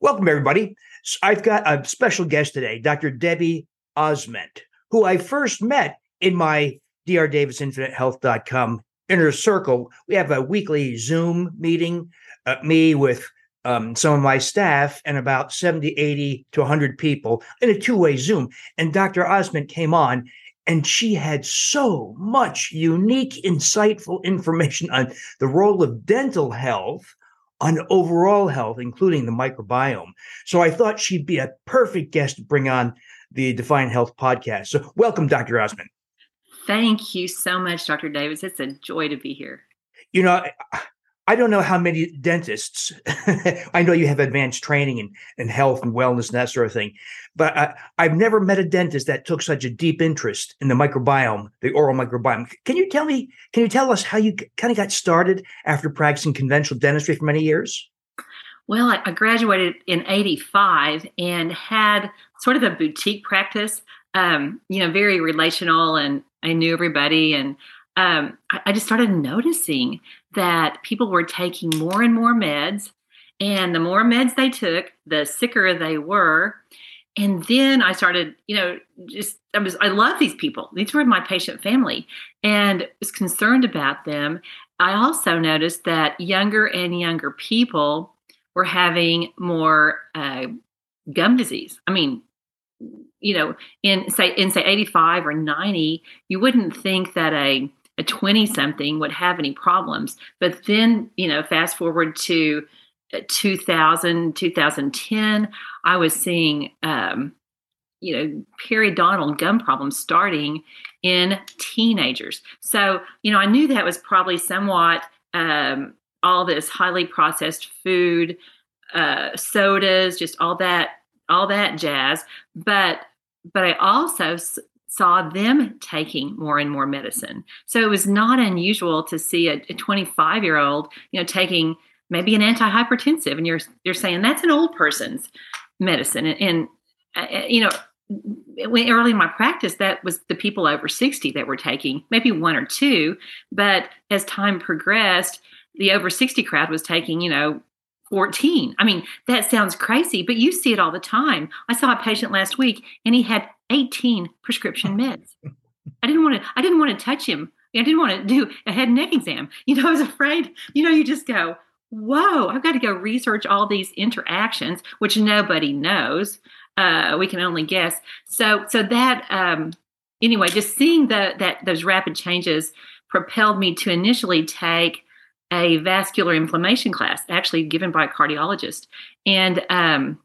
Welcome, everybody. I've got a special guest today, Dr. Debbie Ozment, who I first met in my drdavisinfinitehealth.com inner circle. We have a weekly Zoom meeting, uh, me with um, some of my staff and about 70, 80 to 100 people in a two way Zoom. And Dr. Ozment came on and she had so much unique, insightful information on the role of dental health on overall health, including the microbiome. So I thought she'd be a perfect guest to bring on the Defiant Health podcast. So welcome, Dr. Ozment. Thank you so much, Dr. Davis. It's a joy to be here. You know, I don't know how many dentists. I know you have advanced training in, in health and wellness and that sort of thing, but I, I've never met a dentist that took such a deep interest in the microbiome, the oral microbiome. Can you tell me? Can you tell us how you kind of got started after practicing conventional dentistry for many years? Well, I graduated in '85 and had sort of a boutique practice. Um, you know, very relational, and I knew everybody and um, I, I just started noticing that people were taking more and more meds. And the more meds they took, the sicker they were. And then I started, you know, just I was I love these people. These were my patient family and was concerned about them. I also noticed that younger and younger people were having more uh, gum disease. I mean, you know, in say in say 85 or 90, you wouldn't think that a a 20 something would have any problems. But then, you know, fast forward to uh, 2000, 2010, I was seeing, um, you know, periodontal gum problems starting in teenagers. So, you know, I knew that was probably somewhat um, all this highly processed food, uh, sodas, just all that, all that jazz. But, but I also saw them taking more and more medicine. So it was not unusual to see a 25 year old, you know, taking maybe an antihypertensive, and you're you're saying that's an old person's medicine, and, and uh, you know. When early in my practice, that was the people over 60 that were taking maybe one or two. But as time progressed, the over 60 crowd was taking, you know, 14. I mean, that sounds crazy, but you see it all the time. I saw a patient last week and he had 18 prescription meds. I didn't want to I didn't want to touch him. I didn't want to do a head and neck exam. You know, I was afraid, you know, you just go, whoa, I've got to go research all these interactions, which nobody knows. Uh, we can only guess. So so that um anyway, just seeing the that those rapid changes propelled me to initially take a vascular inflammation class, actually given by a cardiologist. And um,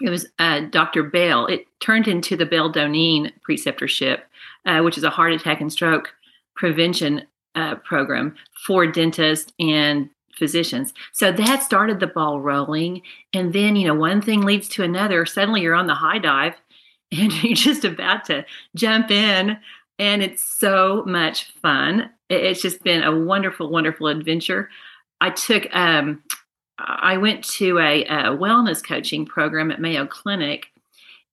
it was uh, Dr. Bell. It turned into the Bale Doneen preceptorship, uh, which is a heart attack and stroke prevention uh, program for dentists and physicians. So that started the ball rolling. And then, you know, one thing leads to another. Suddenly you're on the high dive and you're just about to jump in. And it's so much fun. It's just been a wonderful, wonderful adventure. I took um, I went to a, a, wellness coaching program at Mayo Clinic,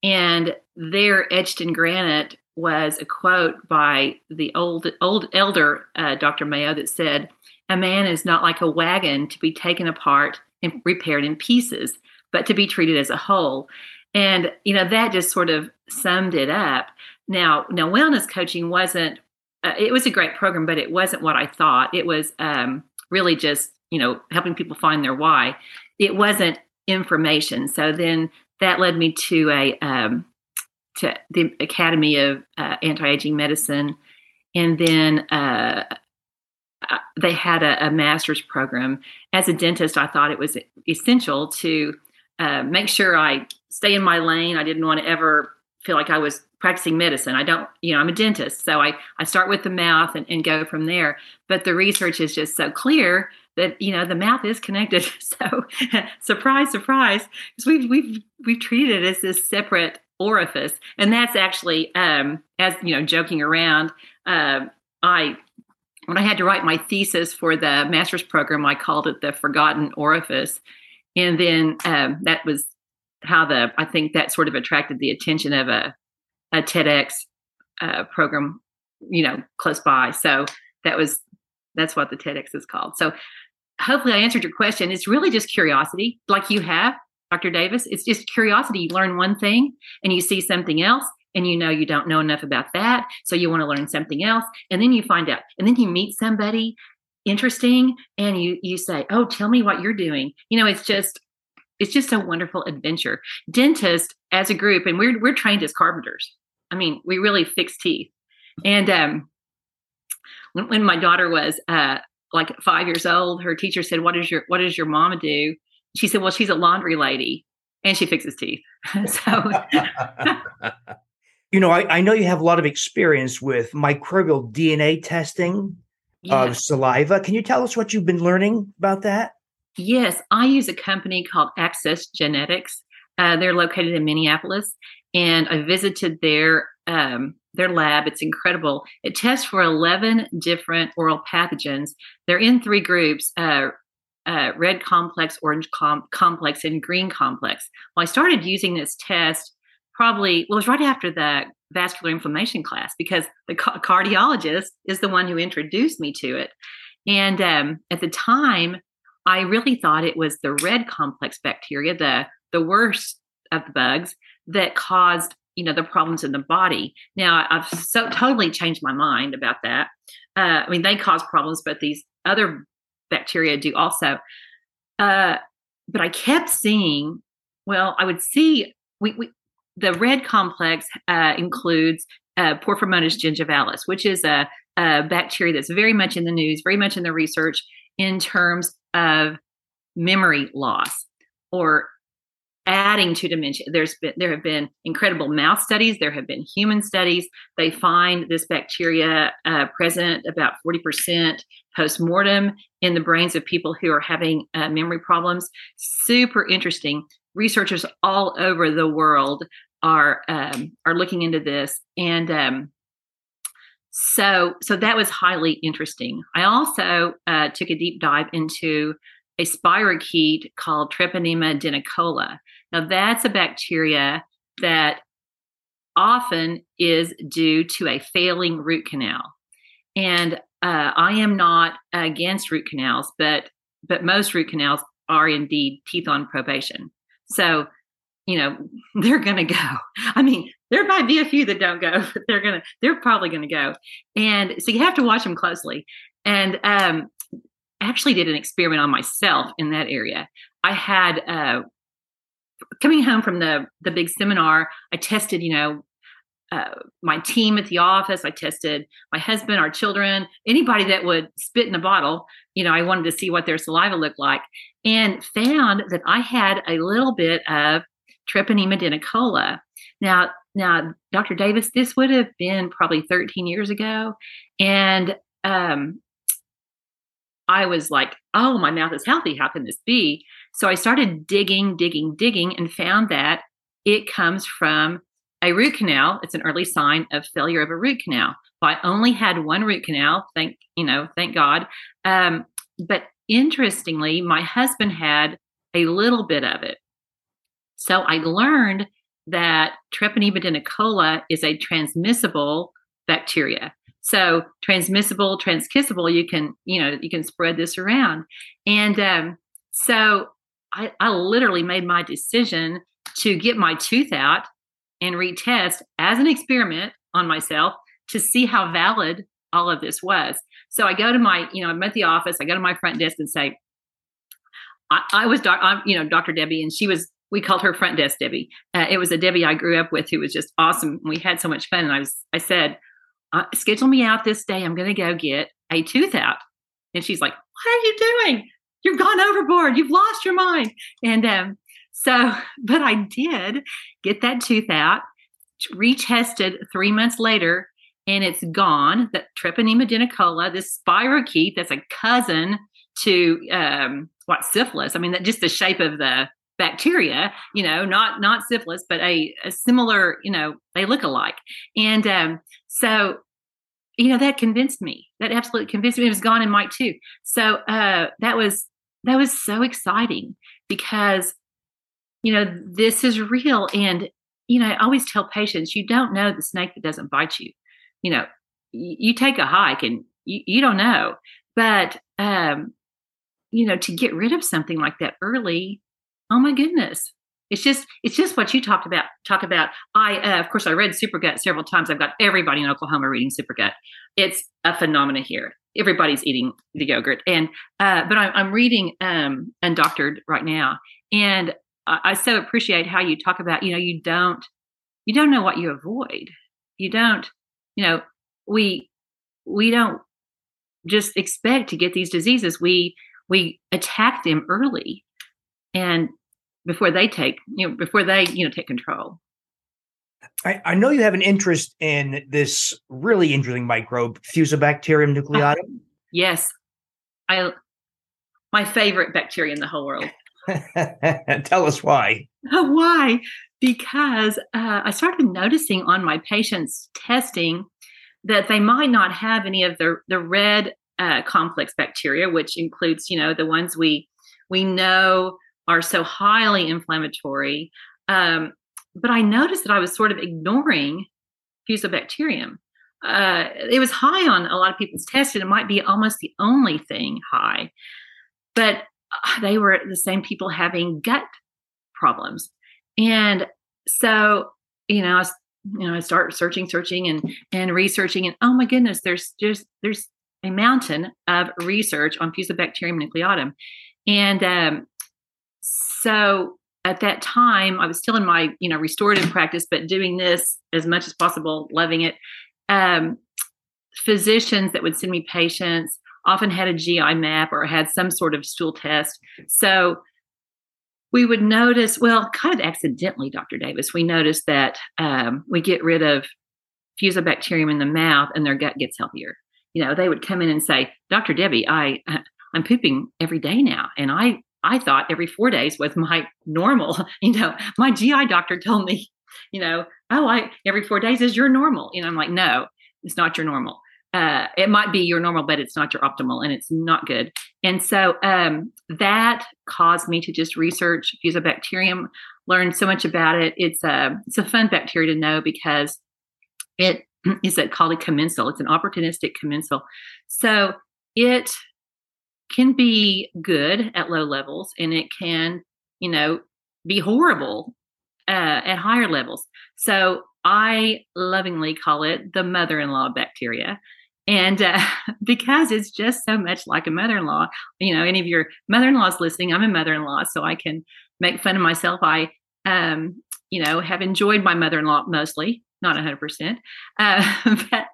and there, etched in granite, was a quote by the old old elder uh, Dr. Mayo that said, "A man is not like a wagon to be taken apart and repaired in pieces, but to be treated as a whole." And you know that just sort of summed it up. Now, now wellness coaching wasn't. Uh, it was a great program, but it wasn't what I thought. It was um, really just you know, helping people find their why. It wasn't information. So then that led me to a um, to the Academy of uh, Anti-Aging Medicine, and then uh, they had a, a, master's program. As a dentist, I thought it was essential to uh, make sure I stay in my lane. I didn't want to ever feel like I was practicing medicine. I don't, you know, I'm a dentist, so I I start with the mouth and, and go from there. But the research is just so clear that you know the mouth is connected. So surprise, surprise, because we've we've we've treated it as this separate orifice, and that's actually um, as you know, joking around. Uh, I when I had to write my thesis for the master's program, I called it the forgotten orifice, and then um, that was how the I think that sort of attracted the attention of a a TEDx uh, program, you know, close by. So that was that's what the TEDx is called. So hopefully I answered your question. It's really just curiosity, like you have. Dr. Davis. It's just curiosity. You learn one thing and you see something else and you know you don't know enough about that. So you want to learn something else. And then you find out. And then you meet somebody interesting and you you say, Oh, tell me what you're doing. You know, it's just it's just a wonderful adventure. Dentist as a group, and we're we're trained as carpenters. I mean, we really fix teeth. And um when, when my daughter was uh like five years old, her teacher said, What is your what does your mama do? She said, Well, she's a laundry lady and she fixes teeth. so you know, I, I, know you have a lot of experience with microbial DNA testing of saliva. Can you tell us what you've been learning about that? Yes, I use a company called Access Genetics. Uh, they're located in Minneapolis, and I visited their um, their lab. It's incredible. It tests for eleven different oral pathogens. They're in three groups: uh, uh, red complex, orange com- complex, and green complex. Well, I started using this test probably well, it was right after the vascular inflammation class because the ca- cardiologist is the one who introduced me to it. And um, at the time, I really thought it was the red complex bacteria, the the worst of the bugs that caused you know the problems in the body. Now I've so totally changed my mind about that. Uh, I mean, they cause problems, but these other bacteria do also. Uh, but I kept seeing. Well, I would see we, we the red complex uh, includes uh, Porphyromonas gingivalis, which is a, a, bacteria that's very much in the news, very much in the research in terms of memory loss or adding to dementia. There's been there have been incredible mouse studies. There have been human studies. They find this bacteria uh, present about forty percent post mortem in the brains of people who are having uh, memory problems. Super interesting. Researchers all over the world are um, are looking into this, and um, so so that was highly interesting. I also uh, took a deep dive into a spirochete called Treponema denticola. Now that's a bacteria that often is due to a failing root canal, and uh, I am not against root canals, but but most root canals are indeed teeth on probation. So you know they're going to go. I mean there might be a few that don't go but they're going to they're probably going to go. And so you have to watch them closely. And um I actually did an experiment on myself in that area. I had uh coming home from the the big seminar i tested you know uh, my team at the office i tested my husband our children anybody that would spit in a bottle you know i wanted to see what their saliva looked like and found that i had a little bit of Treponema denticola. Now, now, Dr. Davis, this would have been probably 13 years ago, and um, I was like, "Oh, my mouth is healthy. How can this be?" So I started digging, digging, digging, and found that it comes from a root canal. It's an early sign of failure of a root canal. Well, I only had one root canal. Thank you know, thank God. Um, but interestingly, my husband had a little bit of it. So I learned that Treponema is a transmissible bacteria. So transmissible, transkissable, you can, you know, you can spread this around. And um, so I, I literally made my decision to get my tooth out and retest as an experiment on myself to see how valid all of this was. So I go to my, you know, I'm at the office, I go to my front desk and say, I, I was, doc, I'm, you know, Dr. Debbie, and she was we called her front desk Debbie. Uh, it was a Debbie I grew up with who was just awesome. We had so much fun, and I was I said, uh, "Schedule me out this day. I'm going to go get a tooth out." And she's like, "What are you doing? You've gone overboard. You've lost your mind." And um, so, but I did get that tooth out, retested three months later, and it's gone. That Treponema denticola, this spirochete, that's a cousin to um, what syphilis. I mean, that just the shape of the bacteria you know not not syphilis but a, a similar you know they look alike and um so you know that convinced me. That absolutely convinced me. It was gone in mike too. So uh that was that was so exciting because you know this is real. And you know i always tell patients you don't know the snake that doesn't bite you. You know you, you take a hike and you, you don't know. But um you know to get rid of something like that early oh my goodness It's just it's just what you talked about. Talk about. I uh, of course I read Supergut several times. I've got everybody in Oklahoma reading Supergut. It's a phenomena here. Everybody's eating the yogurt, and uh, but I'm, I'm reading um, Undoctored right now, and I, I so appreciate how you talk about. You know, you don't you don't know what you avoid. You don't. You know, we we don't just expect to get these diseases. We we attack them early, and before they take you know before they you know take control. I, I know you have an interest in this really interesting microbe, Fusobacterium nucleatum. yes, I my favorite bacteria in the whole world. Tell us why. why? Because uh, I started noticing on my patients testing that they might not have any of the the red uh, complex bacteria, which includes you know the ones we we know are so highly inflammatory. Um, but I noticed that I was sort of ignoring Fusobacterium. Uh, it was high on a lot of people's tests, and it might be almost the only thing high. But uh, they were the same people having gut problems, and so you know, I you know, I start searching, searching, and and researching, and oh my goodness, there's just there's a mountain of research on Fusobacterium nucleatum, and um, so at that time, I was still in my you know restorative practice, but doing this as much as possible, loving it. Um, physicians that would send me patients often had a GI map or had some sort of stool test. So we would notice, well, kind of accidentally, Dr. Davis, we noticed that um, we get rid of fusobacterium in the mouth and their gut gets healthier. You know, they would come in and say, Dr. Debbie, I I'm pooping every day now, and I I thought every four days was my normal. You know, my GI doctor told me, you know, oh, I every four days is your normal. You know, I'm like, no, it's not your normal. Uh, it might be your normal, but it's not your optimal, and it's not good. And so um, that caused me to just research Fusobacterium, learn so much about it. It's a it's a fun bacteria to know because it is it called a commensal. It's an opportunistic commensal. So it can be good at low levels and it can, you know, be horrible uh, at higher levels. So I lovingly call it the mother in law bacteria. And uh, because it's just so much like a mother in law, you know, any of your mother in laws listening, I'm a mother in law, so I can make fun of myself. I, um, you know, have enjoyed my mother in law mostly not 100%. Uh, but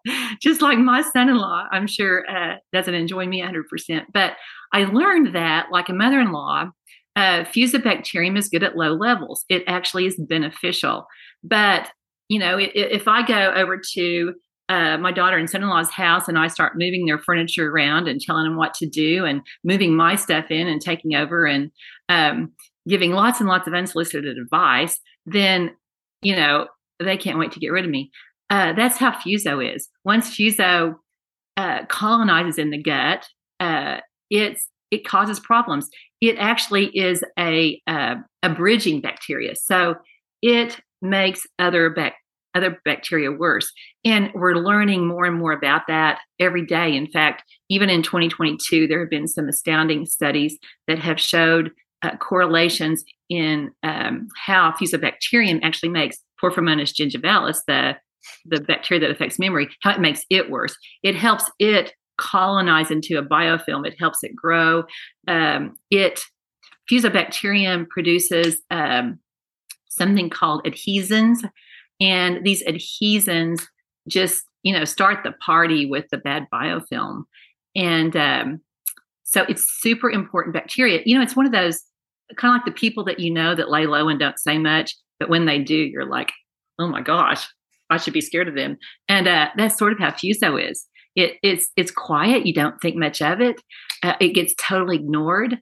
just like my son in law, I'm sure uh, doesn't enjoy me 100%. But I learned that, like a mother in law, uh, Fusobacterium is good at low levels. It actually is beneficial. But, you know, it, if I go over to uh, my daughter and son-in-law's house and I start moving their furniture around and telling them what to do and moving my stuff in and taking over and um, giving lots and lots of unsolicited advice, then you know they can't wait to get rid of me. Uh, that's how Fuso is. Once Fuso uh, colonizes in the gut, uh, it's it causes problems. It actually is a a bridging bacteria, so it makes other bac- other bacteria worse. And we're learning more and more about that every day. In fact, even in 2022, there have been some astounding studies that have showed uh, correlations in um, how fusobacterium actually makes Porphyromonas gingivalis, the the bacteria that affects memory, how it makes it worse. It helps it colonize into a biofilm. It helps it grow. Um, it fusobacterium produces um, something called adhesins, and these adhesins just you know start the party with the bad biofilm, and um, so it's super important bacteria. You know, it's one of those kind of like the people that you know that lay low and don't say much, but when they do, you're like, oh my gosh, I should be scared of them. And uh, that's sort of how Fuso is. It, it's it's quiet. You don't think much of it. Uh, it gets totally ignored.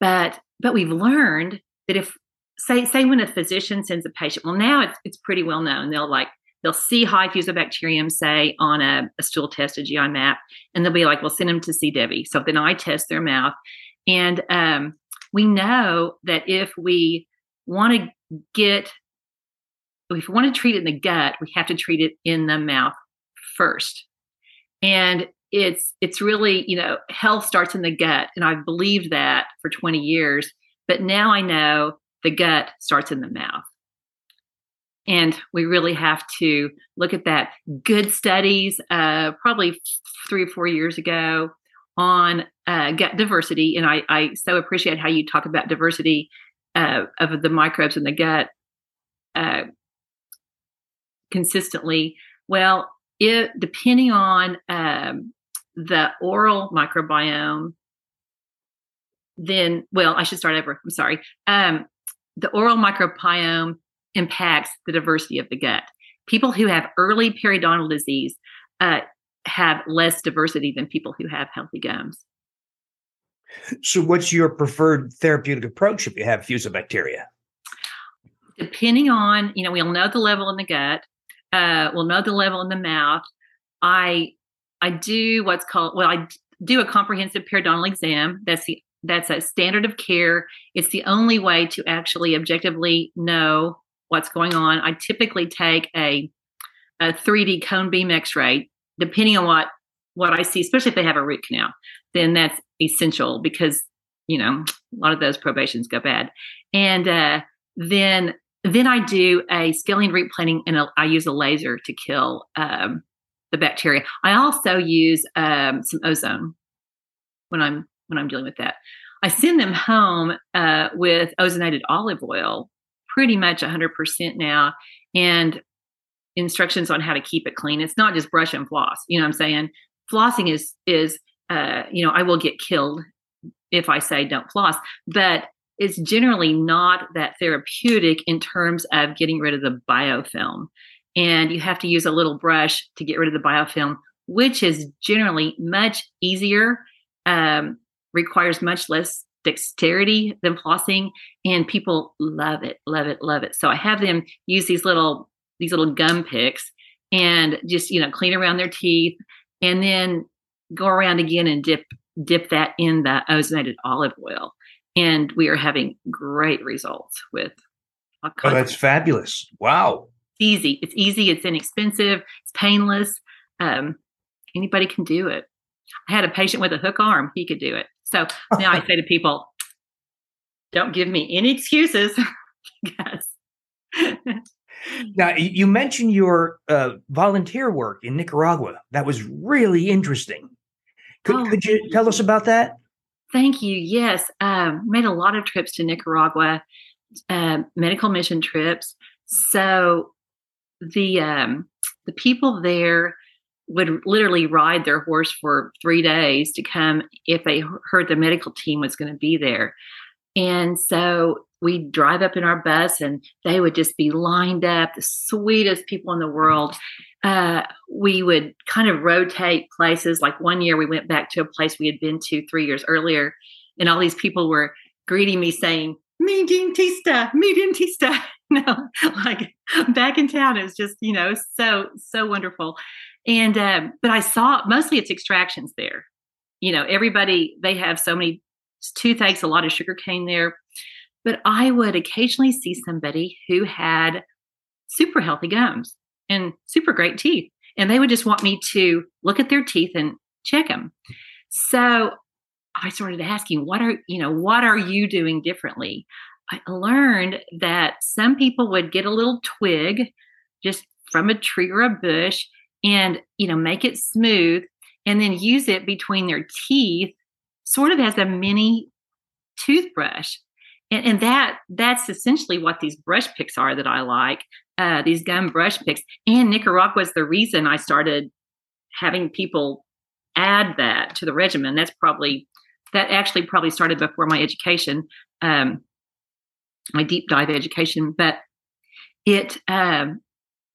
But but we've learned that if say say when a physician sends a patient, well now it's it's pretty well known. They'll like they'll see high fusobacterium say on a, a stool test, a GI map, and they'll be like, "Well, send them to see Debbie." So then I test their mouth, and um, we know that if we want to get if we want to treat it in the gut we have to treat it in the mouth first and it's it's really you know health starts in the gut and i've believed that for 20 years but now i know the gut starts in the mouth. And we really have to look at that. Good studies, uh, probably three or four years ago, on uh, gut diversity. And I, I, so appreciate how you talk about diversity uh, of the microbes in the gut uh, consistently. Well, it depending on um, the oral microbiome, then well, I should start over. I'm sorry. Um, the oral microbiome impacts the diversity of the gut. People who have early periodontal disease uh, have less diversity than people who have healthy gums. So, what's your preferred therapeutic approach if you have fusobacteria? Depending on, you know, we'll know the level in the gut, uh, we'll know the level in the mouth. I I do what's called well, I do a comprehensive periodontal exam. That's the that's a standard of care. It's the only way to actually objectively know what's going on. I typically take a a 3D cone beam X-ray, depending on what what I see, especially if they have a root canal. Then that's essential because you know a lot of those probations go bad. And uh, then then I do a scaling root planing and a, I use a laser to kill um, the bacteria. I also use um, some ozone when I'm when I'm dealing with that. I send them home uh, with ozonated olive oil, pretty much 100% now, and instructions on how to keep it clean. It's not just brush and floss. You know what I'm saying? Flossing is is uh, you know I will get killed if I say don't floss, but it's generally not that therapeutic in terms of getting rid of the biofilm. And you have to use a little brush to get rid of the biofilm, which is generally much easier um, requires much less dexterity than flossing and people love it love it love it so i have them use these little these little gum picks and just you know clean around their teeth and then go around again and dip dip that in the ozonated olive oil and we are having great results with oh that's fabulous. Wow. It's easy. It's easy. It's inexpensive. It's painless. Um, anybody can do it. I had a patient with a hook arm. He could do it. So now I say to people, don't give me any excuses. yes. now you mentioned your uh, volunteer work in Nicaragua. That was really interesting. Could, oh, could you tell us about that? Thank you. Yes, um, made a lot of trips to Nicaragua, uh, medical mission trips. So the um, the people there would literally ride their horse for three days to come if they heard the medical team was going to be there. And so we'd drive up in our bus and they would just be lined up, the sweetest people in the world. Uh, we would kind of rotate places. Like one year, we went back to a place we had been to three years earlier, and all these people were greeting me saying, Mi dentista, mi dentista. no, like back in town, it was just, you know, so, so wonderful. And um, but I saw mostly it's extractions there. You know, everybody they have so many toothaches, a lot of sugar cane there. But I would occasionally see somebody who had super healthy gums and super great teeth, and they would just want me to look at their teeth and check them. So I started asking, what are you know, what are you doing differently? I learned that some people would get a little twig just from a tree or a bush and you know make it smooth and then use it between their teeth sort of as a mini toothbrush and, and that that's essentially what these brush picks are that i like uh, these gum brush picks and nicaragua is the reason i started having people add that to the regimen that's probably that actually probably started before my education um, my deep dive education but it um,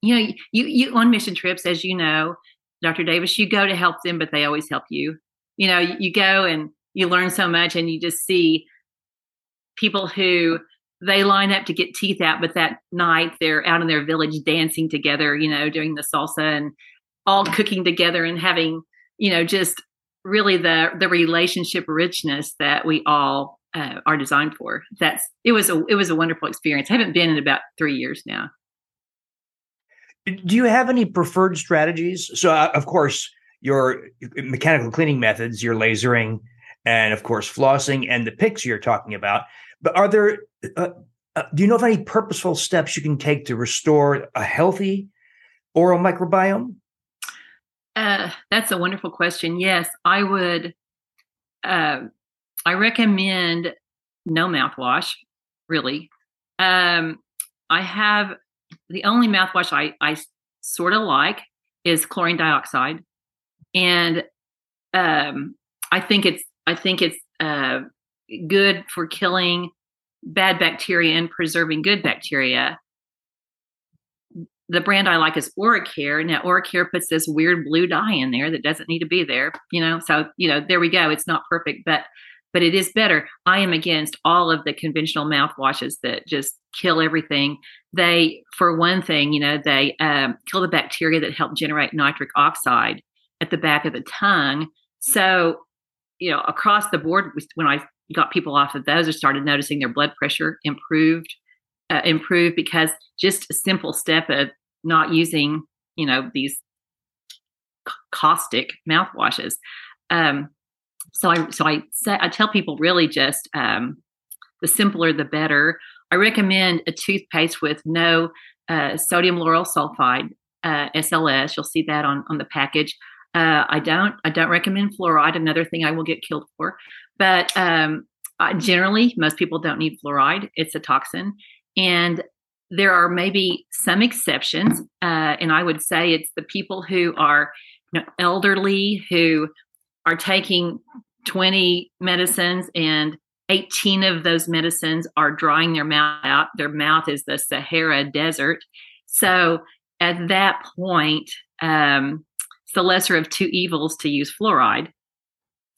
you know, you you on mission trips, as you know, Dr. Davis, you go to help them, but they always help you. You know, you, you go and you learn so much, and you just see people who they line up to get teeth out, but that night they're out in their village dancing together, you know, doing the salsa and all cooking together and having, you know, just really the the relationship richness that we all uh, are designed for. That's it was a it was a wonderful experience. I haven't been in about three years now. Do you have any preferred strategies? So, uh, of course, your mechanical cleaning methods, your lasering, and of course, flossing and the picks you're talking about. But are there uh, uh, do you know of any purposeful steps you can take to restore a healthy oral microbiome? Uh, that's a wonderful question. Yes, I would. Uh, I recommend no mouthwash, really. Um, I have the only mouthwash I, I sort of like is chlorine dioxide, and um, I think it's I think it's uh, good for killing bad bacteria and preserving good bacteria. The brand I like is Oracare. Now, Oracare puts this weird blue dye in there that doesn't need to be there, you know. So, you know, there we go. It's not perfect, but but it is better. I am against all of the conventional mouthwashes that just kill everything. They, for one thing, you know, they um, kill the bacteria that help generate nitric oxide at the back of the tongue. So, you know, across the board, when I got people off of those, I started noticing their blood pressure improved, uh, improved because just a simple step of not using, you know, these caustic mouthwashes. Um, so I so I say I tell people really just um, the simpler the better. I recommend a toothpaste with no uh, sodium lauryl sulfide uh, SLS. You'll see that on on the package. Uh, I don't I don't recommend fluoride. Another thing I will get killed for. But um, generally, most people don't need fluoride. It's a toxin, and there are maybe some exceptions. Uh, and I would say it's the people who are you know, elderly who are taking 20 medicines and 18 of those medicines are drying their mouth out. Their mouth is the Sahara Desert. So at that point, um, it's the lesser of two evils to use fluoride.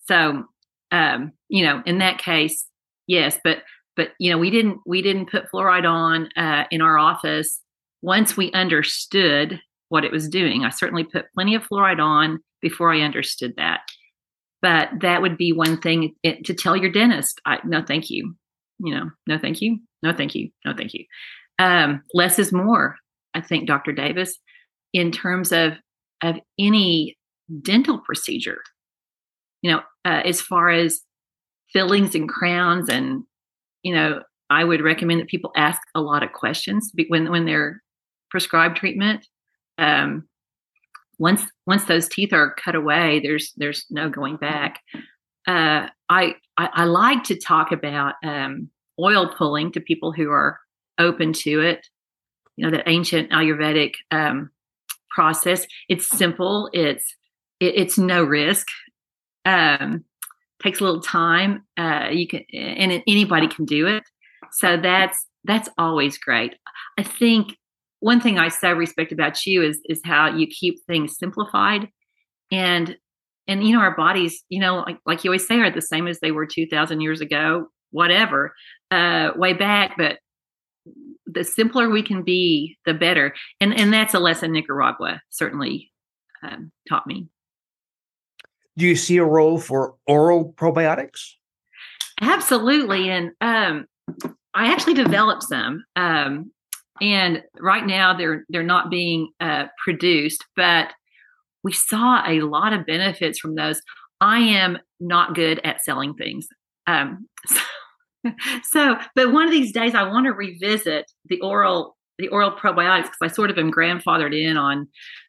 So, um, you know, in that case, yes, but but you know, we didn't we didn't put fluoride on uh, in our office once we understood what it was doing. I certainly put plenty of fluoride on before I understood that. But that would be one thing it, to tell your dentist, I, no, thank you. You know, no, thank you. No, thank you. No, thank you. Um, less is more, I think, Dr. Davis, in terms of, of any dental procedure. You know, uh, as far as fillings and crowns and, you know, I would recommend that people ask a lot of questions when, when they're prescribed treatment. Um, once once those teeth are cut away, there's there's no going back. Uh, I, I, I like to talk about um, oil pulling to people who are open to it. You know, that ancient Ayurvedic um, process. It's simple. It's it, it's no risk. Um, takes a little time. Uh, you can and anybody can do it. So that's that's always great. I think one thing I so respect about you is is how you keep things simplified and and you know our bodies you know like, like you always say are the same as they were 2000 years ago whatever uh way back but the simpler we can be the better and and that's a lesson nicaragua certainly um, taught me do you see a role for oral probiotics? Absolutely and um i actually developed some um and right now they're they're not being uh, produced but we saw a lot of benefits from those. I am not good at selling things um, so, so but one of these days i want to revisit the oral the oral probiotics because i sort of am grandfathered in on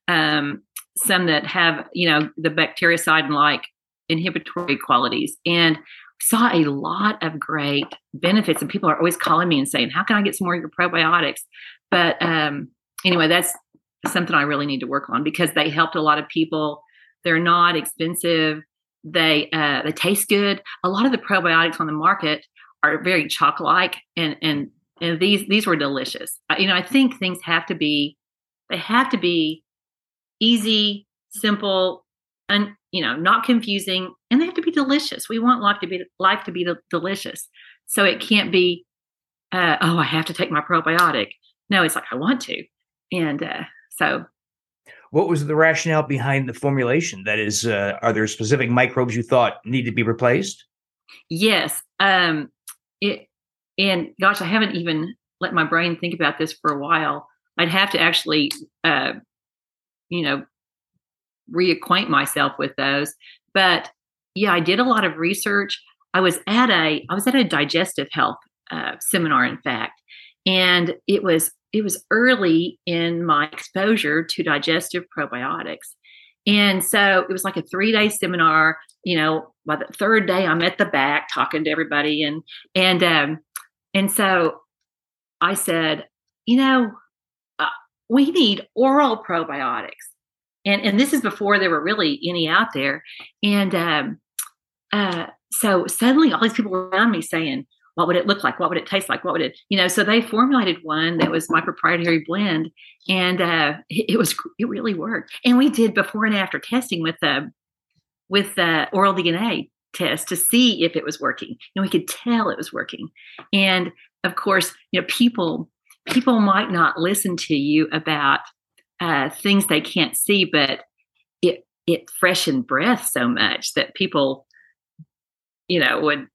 um, some that have you know the bactericide and like inhibitory qualities. And saw a lot of great benefits and people are always calling me and saying how can i get some more of your probiotics? But um, anyway that's something i really need to work on because they helped a lot of people. They're not expensive. They uh, they taste good. A lot of the probiotics on the market are very chalk like and and and these these were delicious. You know i think things have to be they have to be easy simple and you know not confusing and they have to be delicious. We want life to be life to be delicious. So it can't be uh, oh i have to take my probiotic. No it's like i want to. And uh, so. What was the rationale behind the formulation? That is uh, are there specific microbes you thought need to be replaced? Yes um it and gosh i haven't even let my brain think about this for a while. I'd have to actually uh you know reacquaint myself with those. But yeah, I did a lot of research. I was at a I was at a digestive health uh, seminar, in fact, and it was it was early in my exposure to digestive probiotics. And so it was like a three day seminar. You know, by the third day, I'm at the back talking to everybody, and and um, and so I said, you know, we need oral probiotics, and and this is before there were really any out there, and um, uh, so suddenly all these people around me saying, what would it look like? What would it taste like? What would it, you know? So they formulated one that was my proprietary blend, and uh, it, it, was it really worked. And we did before and after testing with the uh, with the oral DNA test to see if it was working. And we could tell it was working. And of course, you know, people people might not listen to you about uh, things they can't see, but it it freshened breath so much that people, you know, would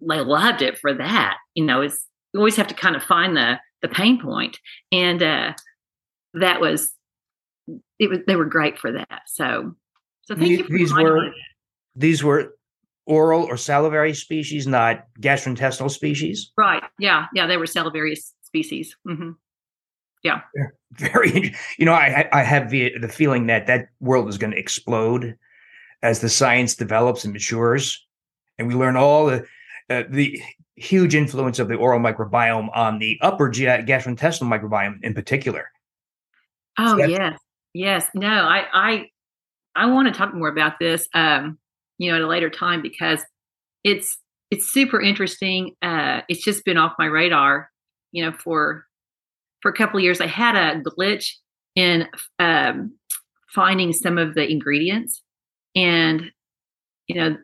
they loved it for that. You know, it's you always have to kind of find the the pain point, and uh, that was it was they were great for that. So, so thank you. these were these were oral or salivary species, not gastrointestinal species. Right. Yeah. Yeah. They were salivary species. Mm-hmm. Yeah. Very. You know, I I have the the feeling that that world is going to explode as the science develops and matures, and we learn all the uh, the huge influence of the oral microbiome on the upper GI, gastrointestinal microbiome in particular. Oh so yes, yes. No, I I I want to talk more about this, um, you know, at a later time because it's it's super interesting. Uh, it's just been off my radar, you know, for for a couple of years. I had a glitch in um, finding some of the ingredients, and you know,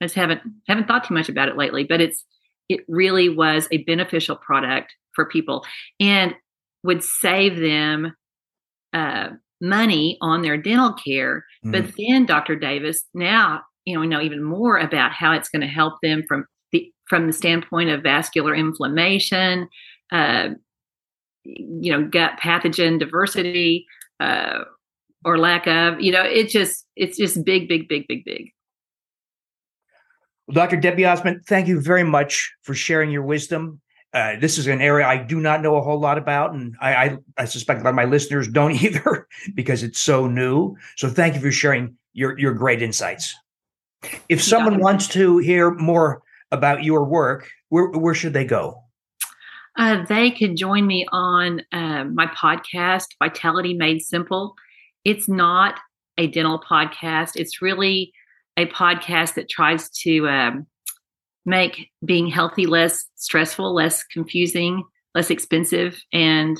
I just haven't haven't thought too much about it lately, but it's it really was a beneficial product for people and would save them uh, money on their dental care. Mm. But then, Dr. Davis, now you know we know even more about how it's going to help them from from the standpoint of vascular inflammation, uh, you know, gut pathogen diversity. Uh, or lack of you know it just it's just big big big big big well, Dr. Debbie Ozment, thank you very much for sharing your wisdom. Uh, this is an area I do not know a whole lot about, and I, I, I suspect a lot of my listeners don't either because it's so new. So thank you for sharing your your great insights. If someone wants to hear more about your work, where where should they go? Uh, they can join me on uh, my podcast, Vitality Made Simple. It's not a dental podcast. It's really a podcast that tries to um, make being healthy less stressful, less confusing, less expensive, and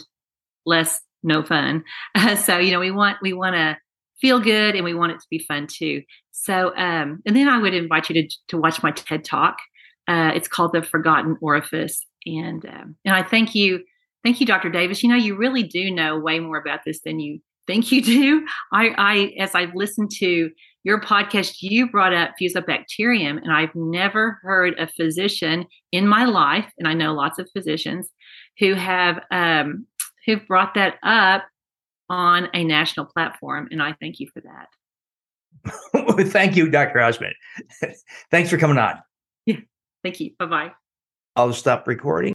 less no fun. So you know, we want we want to feel good and we want it to be fun too. So um, and then I would invite you to to watch my TED Talk. Uh, it's called The Forgotten Orifice, and um, and I thank you, thank you, Dr. Davis. You know, you really do know way more about this than you think you do. I, I as I've listened to your podcast, you brought up Fusobacterium, and I've never heard a physician in my life, and I know lots of physicians who have um, who've brought that up on a national platform, and I thank you for that. thank you, Dr. Ozment. Thanks for coming on. Thank you. Bye bye. I'll stop recording.